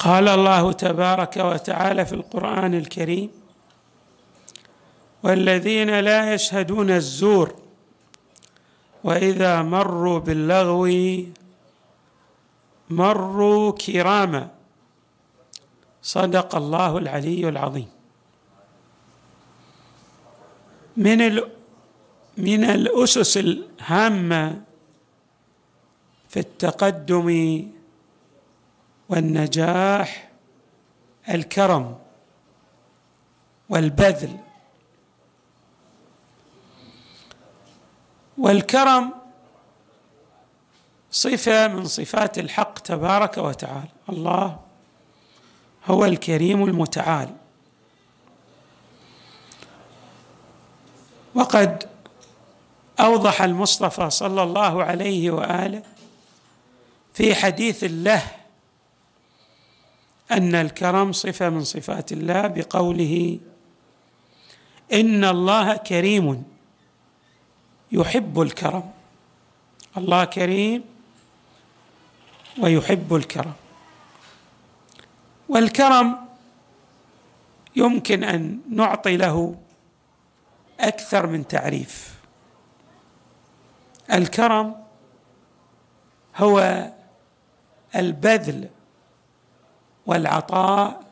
قال الله تبارك وتعالى في القرآن الكريم والذين لا يشهدون الزور وإذا مروا باللغو مروا كراما. صدق الله العلي العظيم. من من الأسس الهامة في التقدم والنجاح الكرم والبذل. والكرم صفة من صفات الحق تبارك وتعالى. الله هو الكريم المتعال. وقد أوضح المصطفى صلى الله عليه وآله في حديث له أن الكرم صفة من صفات الله بقوله إن الله كريم يحب الكرم. الله كريم ويحب الكرم. والكرم يمكن أن نعطي له أكثر من تعريف. الكرم هو البذل والعطاء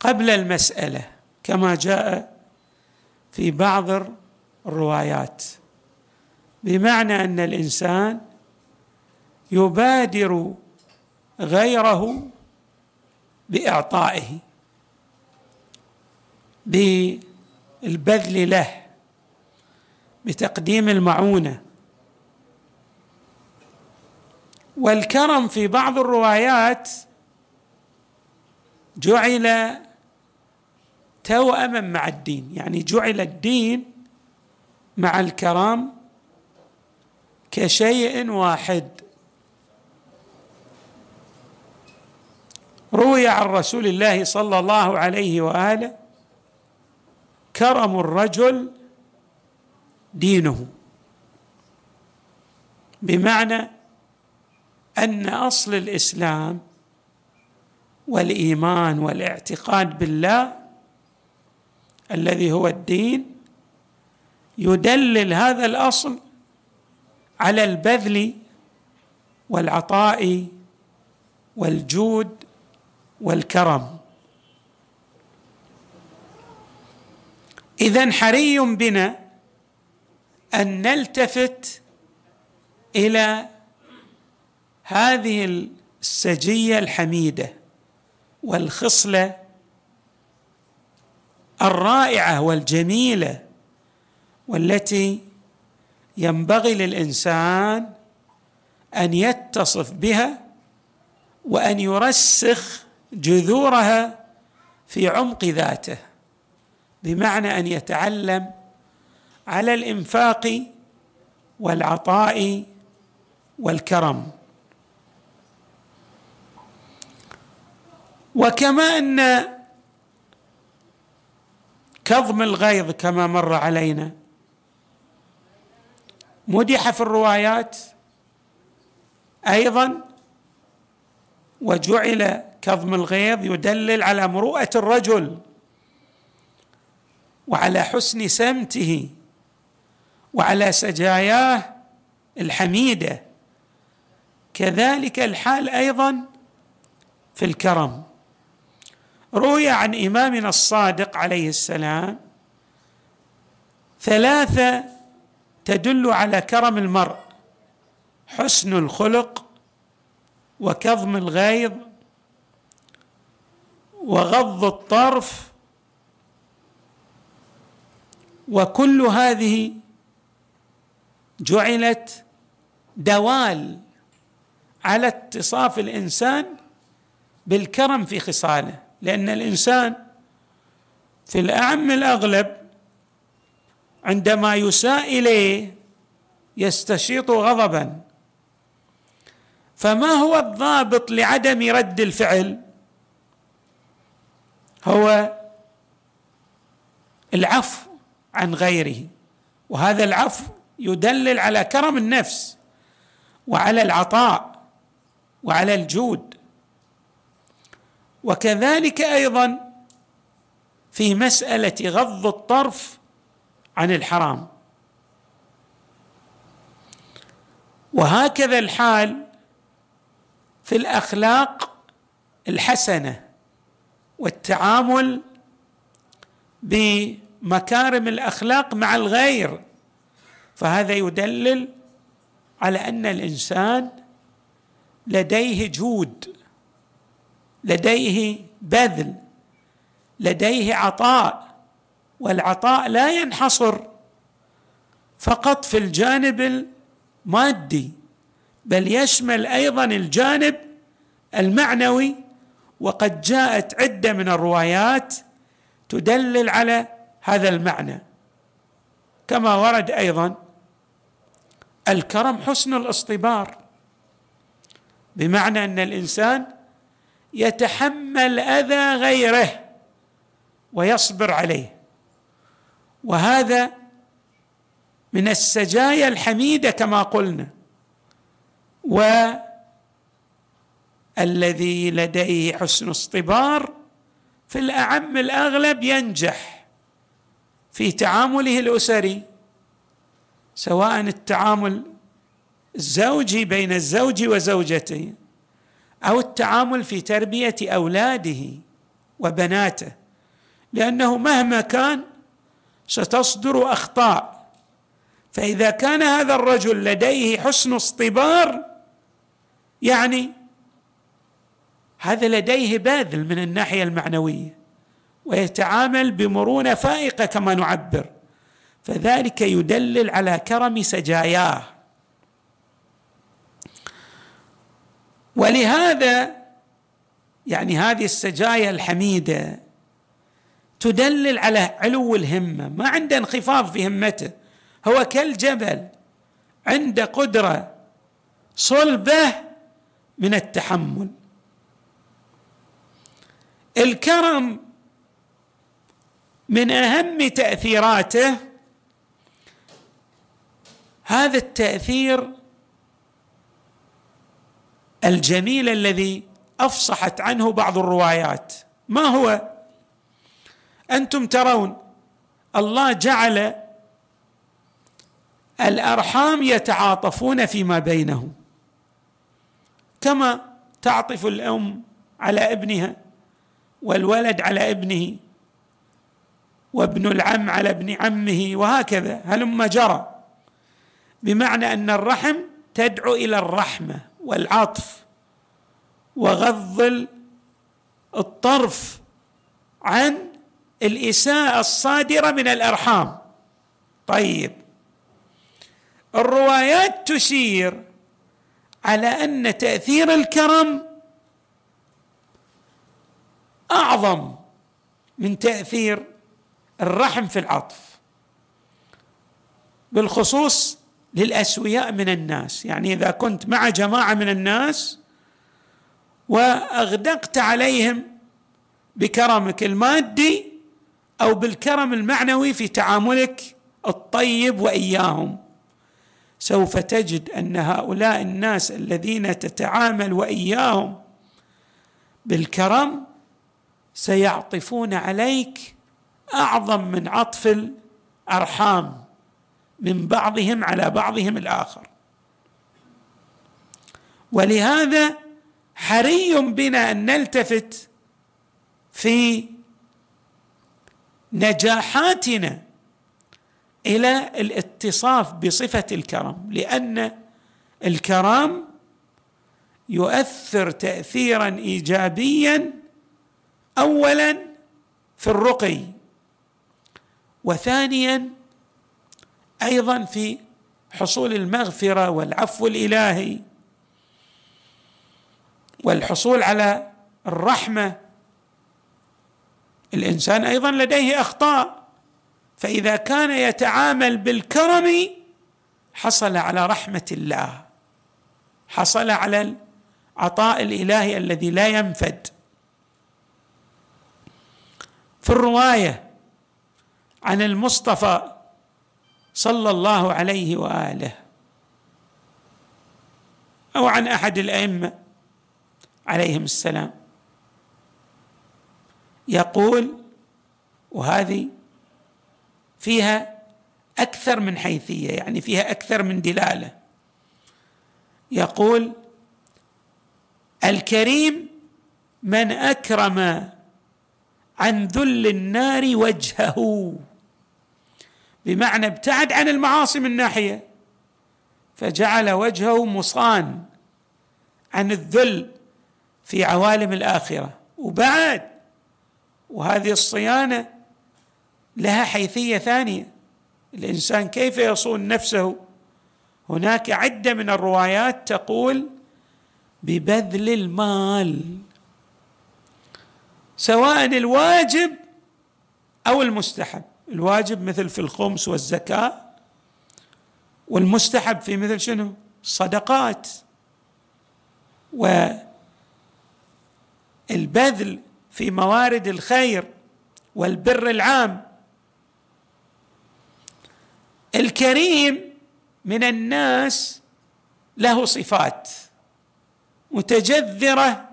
قبل المسألة كما جاء في بعض الروايات. بمعنى أن الإنسان يبادر غيره بإعطائه بالبذل له بتقديم المعونة. والكرم في بعض الروايات جعل توأما مع الدين يعني جعل الدين مع الكرم كشيء واحد. روي عن رسول الله صلى الله عليه وآله كرم الرجل دينه بمعنى أن أصل الإسلام والإيمان والاعتقاد بالله الذي هو الدين يدلل هذا الأصل على البذل والعطاء والجود والكرم. إذا حري بنا أن نلتفت إلى هذه السجية الحميدة. والخصلة الرائعة والجميلة والتي ينبغي للإنسان أن يتصف بها وأن يرسخ جذورها في عمق ذاته بمعنى أن يتعلم على الإنفاق والعطاء والكرم. وكما أن كظم الغيظ كما مر علينا. مدح في الروايات أيضا وجعل كظم الغيظ يدلل على مروءة الرجل وعلى حسن سمته وعلى سجاياه الحميدة. كذلك الحال أيضا في الكرم. روي عن إمامنا الصادق عليه السلام ثلاثة تدل على كرم المرء حسن الخلق وكظم الغيظ وغض الطرف وكل هذه جعلت دوال على اتصاف الإنسان بالكرم في خصاله. لأن الإنسان في الأعم الأغلب عندما يساء إليه يستشيط غضبا. فما هو الضابط لعدم رد الفعل؟ هو العفو عن غيره. وهذا العفو يدلل على كرم النفس وعلى العطاء وعلى الجود. وكذلك أيضا في مسألة غض الطرف عن الحرام. وهكذا الحال في الأخلاق الحسنة والتعامل بمكارم الأخلاق مع الغير فهذا يدلل على أن الإنسان لديه جود. لديه بذل لديه عطاء والعطاء لا ينحصر. فقط في الجانب المادي بل يشمل أيضا الجانب المعنوي. وقد جاءت عدة من الروايات تدلل على هذا المعنى. كما ورد أيضا الكرم حسن الاصطبار بمعنى أن الإنسان يتحمل أذى غيره ويصبر عليه. وهذا من السجايا الحميدة كما قلنا. والذي لديه حسن اصطبار في الأعم الأغلب ينجح في تعامله الأسري سواء التعامل الزوجي بين الزوج وزوجته. التعامل في تربية أولاده وبناته لأنه مهما كان ستصدر أخطاء. فإذا كان هذا الرجل لديه حسن اصطبار يعني هذا لديه باذل من الناحية المعنوية ويتعامل بمرونة فائقة كما نعبر. فذلك يدلل على كرم سجاياه. ولهذا يعني هذه السجايا الحميدة تدلل على علو الهمة ما عنده انخفاض في همته هو كالجبل عنده قدرة صلبة من التحمل. الكرم من أهم تأثيراته هذا التأثير الجميل الذي أفصحت عنه بعض الروايات. ما هو؟ أنتم ترون الله جعل الأرحام يتعاطفون فيما بينهم كما تعطف الأم على ابنها والولد على ابنه وابن العم على ابن عمه وهكذا. هلم جرى. بمعنى أن الرحم تدعو إلى الرحمة. والعطف وغض الطرف عن الإساءة الصادرة من الأرحام. طيب الروايات تشير على أن تأثير الكرم أعظم من تأثير الرحم في العطف بالخصوص للأسوياء من الناس. يعني إذا كنت مع جماعة من الناس وأغدقت عليهم بكرمك المادي أو بالكرم المعنوي في تعاملك الطيب وإياهم سوف تجد أن هؤلاء الناس الذين تتعامل وإياهم بالكرم سيعطفون عليك أعظم من عطف الأرحام. من بعضهم على بعضهم الآخر. ولهذا حري بنا أن نلتفت في نجاحاتنا إلى الاتصاف بصفة الكرم لأن الكرم يؤثر تاثيرا ايجابيا اولا في الرقي وثانيا أيضا في حصول المغفرة والعفو الإلهي والحصول على الرحمة. الإنسان أيضا لديه أخطاء فإذا كان يتعامل بالكرم حصل على رحمة الله حصل على العطاء الإلهي الذي لا ينفد. في الرواية عن المصطفى صلى الله عليه وآله. أو عن أحد الأئمة عليهم السلام. يقول وهذه فيها أكثر من حيثية يعني فيها أكثر من دلالة. يقول الكريم من أكرم عن ذل النار وجهه. بمعنى ابتعد عن المعاصي من ناحية. فجعل وجهه مصان عن الذل في عوالم الآخرة. وبعد وهذه الصيانة لها حيثية ثانية. الإنسان كيف يصون نفسه؟ هناك عدة من الروايات تقول ببذل المال سواء الواجب أو المستحب. الواجب مثل في الخمس والزكاة والمستحب في مثل شنو؟ الصدقات والبذل في موارد الخير والبر العام. الكريم من الناس له صفات متجذرة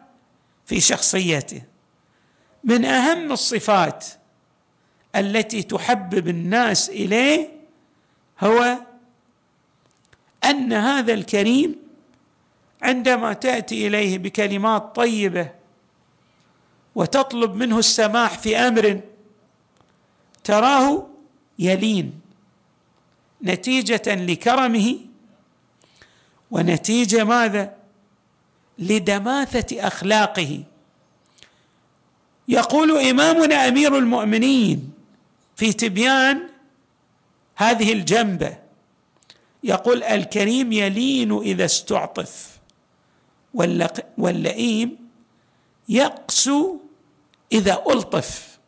في شخصيته. من أهم الصفات التي تحبب الناس إليه هو أن هذا الكريم عندما تأتي إليه بكلمات طيبة وتطلب منه السماح في أمر تراه يلين نتيجة لكرمه ونتيجة ماذا؟ لدماثة أخلاقه. يقول إمامنا أمير المؤمنين في تبيان هذه الجنبة. يقول الكريم يلين إذا استعطف واللئيم يقسو إذا ألطف.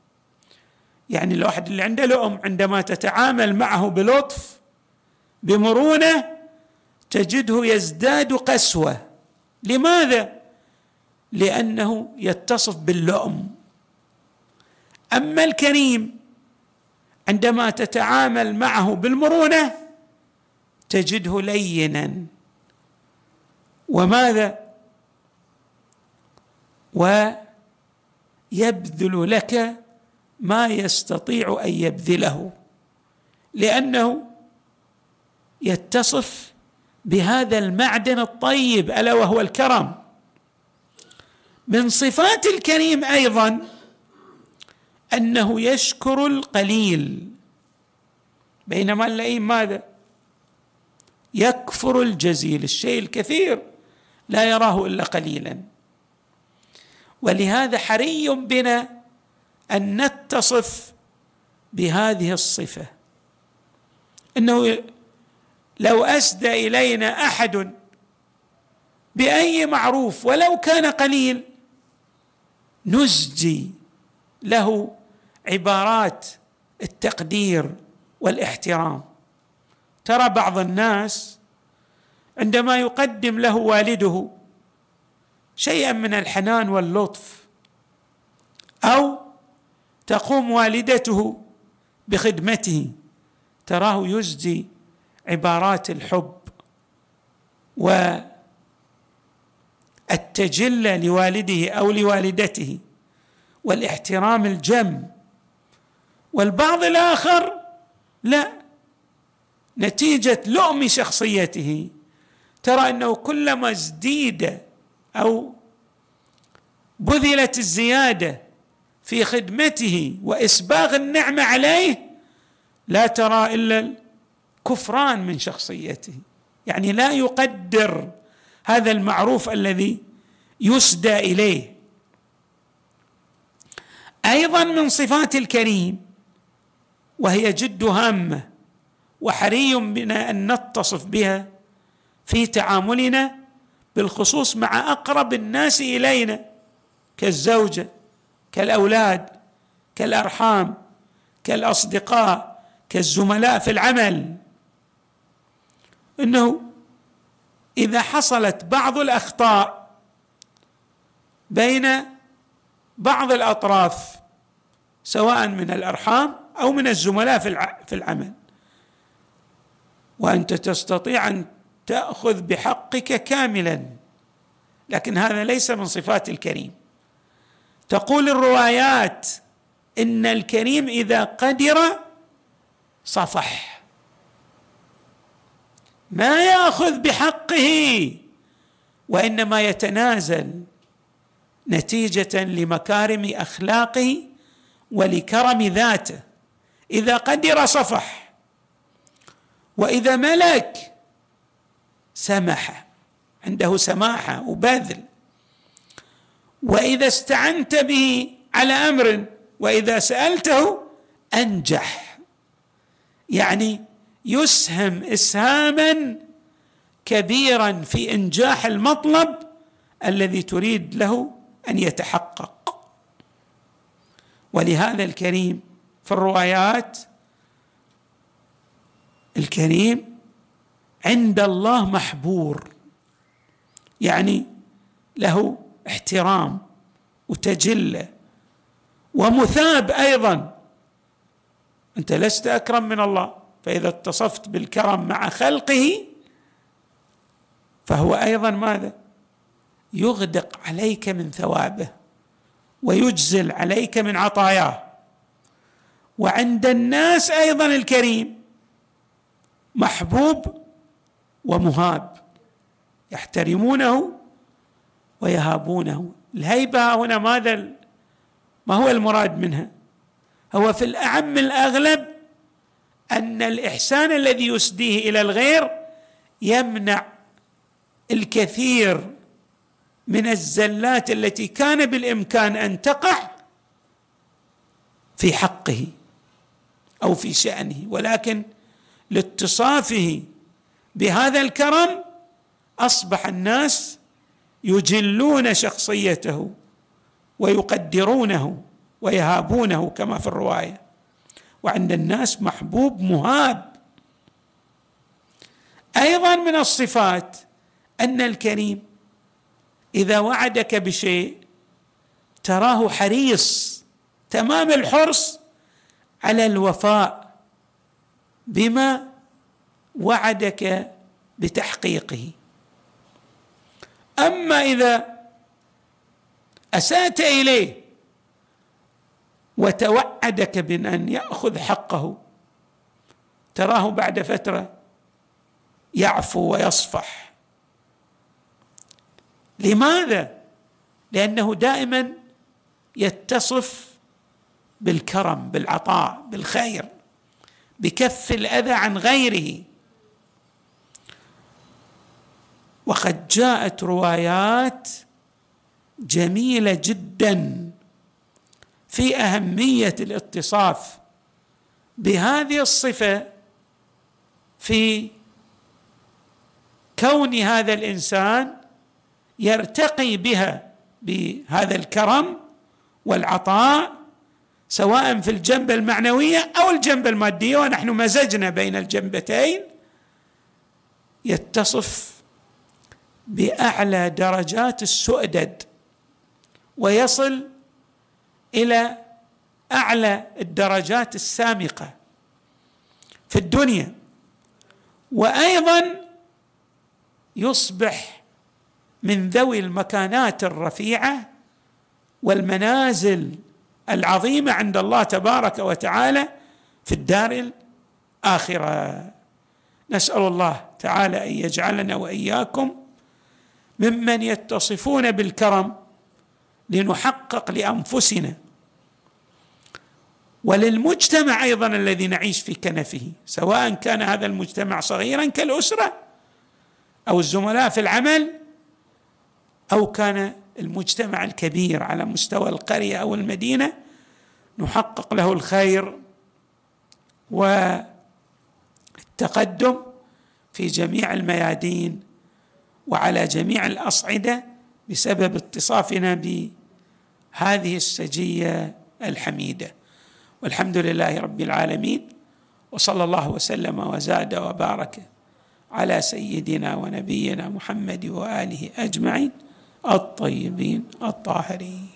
يعني الواحد اللي عنده لؤم عندما تتعامل معه بلطف بمرونة تجده يزداد قسوة. لماذا؟ لأنه يتصف باللؤم. أما الكريم عندما تتعامل معه بالمرونة تجده لينا. وماذا؟ ويبذل لك ما يستطيع أن يبذله لأنه يتصف بهذا المعدن الطيب ألا وهو الكرم. من صفات الكريم أيضا أنه يشكر القليل. بينما اللئيم ماذا؟ يكفر الجزيل. الشيء الكثير لا يراه إلا قليلا. ولهذا حري بنا أن نتصف بهذه الصفة. إنه لو أسدى إلينا أحد بأي معروف ولو كان قليل نزجي له عبارات التقدير والاحترام. ترى بعض الناس عندما يقدم له والده شيئا من الحنان واللطف أو تقوم والدته بخدمته تراه يزدي عبارات الحب والتجلة لوالده أو لوالدته والاحترام الجم والبعض الآخر لا. نتيجة لؤم شخصيته. ترى أنه كلما ازديد أو بذلت الزيادة في خدمته وإسباغ النعمة عليه لا ترى إلا الكفران من شخصيته. يعني لا يقدر هذا المعروف الذي يسدى إليه. أيضا من صفات الكريم وهي جد هامة وحري بنا أن نتصف بها في تعاملنا بالخصوص مع أقرب الناس إلينا كالزوجة كالأولاد كالأرحام كالأصدقاء كالزملاء في العمل. إنه إذا حصلت بعض الأخطاء بين بعض الأطراف سواء من الأرحام أو من الزملاء في العمل. وأنت تستطيع أن تأخذ بحقك كاملا. لكن هذا ليس من صفات الكريم. تقول الروايات إن الكريم إذا قدر صفح. ما يأخذ بحقه وإنما يتنازل نتيجة لمكارم أخلاقه ولكرم ذاته. إذا قدر صفح وإذا ملك سمح عنده سماحة وبذل. وإذا استعنت به على أمر وإذا سألته أنجح. يعني يسهم اسهاما كبيرا في إنجاح المطلب الذي تريد له أن يتحقق. ولهذا الكريم في الروايات الكريم عند الله محبور يعني له احترام وتجلة ومثاب أيضا. أنت لست أكرم من الله فإذا اتصفت بالكرم مع خلقه فهو أيضا ماذا؟ يغدق عليك من ثوابه ويجزل عليك من عطاياه. وعند الناس أيضا الكريم محبوب ومهاب يحترمونه ويهابونه. الهيبة هنا ماذا ما هو المراد منها؟ هو في الأعم الأغلب أن الإحسان الذي يسديه إلى الغير يمنع الكثير من الزلات التي كان بالإمكان أن تقع في حقه. أو في شأنه ولكن لاتصافه بهذا الكرم أصبح الناس يجلون شخصيته ويقدرونه ويهابونه كما في الرواية. وعند الناس محبوب مهاب. أيضا من الصفات أن الكريم إذا وعدك بشيء تراه حريص تمام الحرص على الوفاء بما وعدك بتحقيقه. أما إذا اسات إليه وتوعدك بأن يأخذ حقه تراه بعد فترة يعفو ويصفح. لماذا؟ لأنه دائما يتصف بالكرم بالعطاء بالخير بكف الأذى عن غيره. وقد جاءت روايات جميلة جدا في أهمية الاتصاف بهذه الصفة في كون هذا الإنسان يرتقي بها بهذا الكرم والعطاء سواء في الجنبه المعنوية أو الجنبه المادية ونحن مزجنا بين الجنبتين يتصف بأعلى درجات السؤدد ويصل إلى أعلى الدرجات السامقة في الدنيا. وأيضا يصبح من ذوي المكانات الرفيعة والمنازل العظيمة عند الله تبارك وتعالى في الدار الآخرة. نسأل الله تعالى أن يجعلنا وإياكم ممن يتصفون بالكرم لنحقق لأنفسنا وللمجتمع أيضا الذي نعيش في كنفه سواء كان هذا المجتمع صغيرا كالأسرة أو الزملاء في العمل أو كان المجتمع الكبير على مستوى القرية أو المدينة نحقق له الخير والتقدم في جميع الميادين وعلى جميع الأصعدة بسبب اتصافنا بهذه السجية الحميدة. والحمد لله رب العالمين وصلى الله وسلم وزاد وبارك على سيدنا ونبينا محمد وآله أجمعين. الطيبين الطاهرين.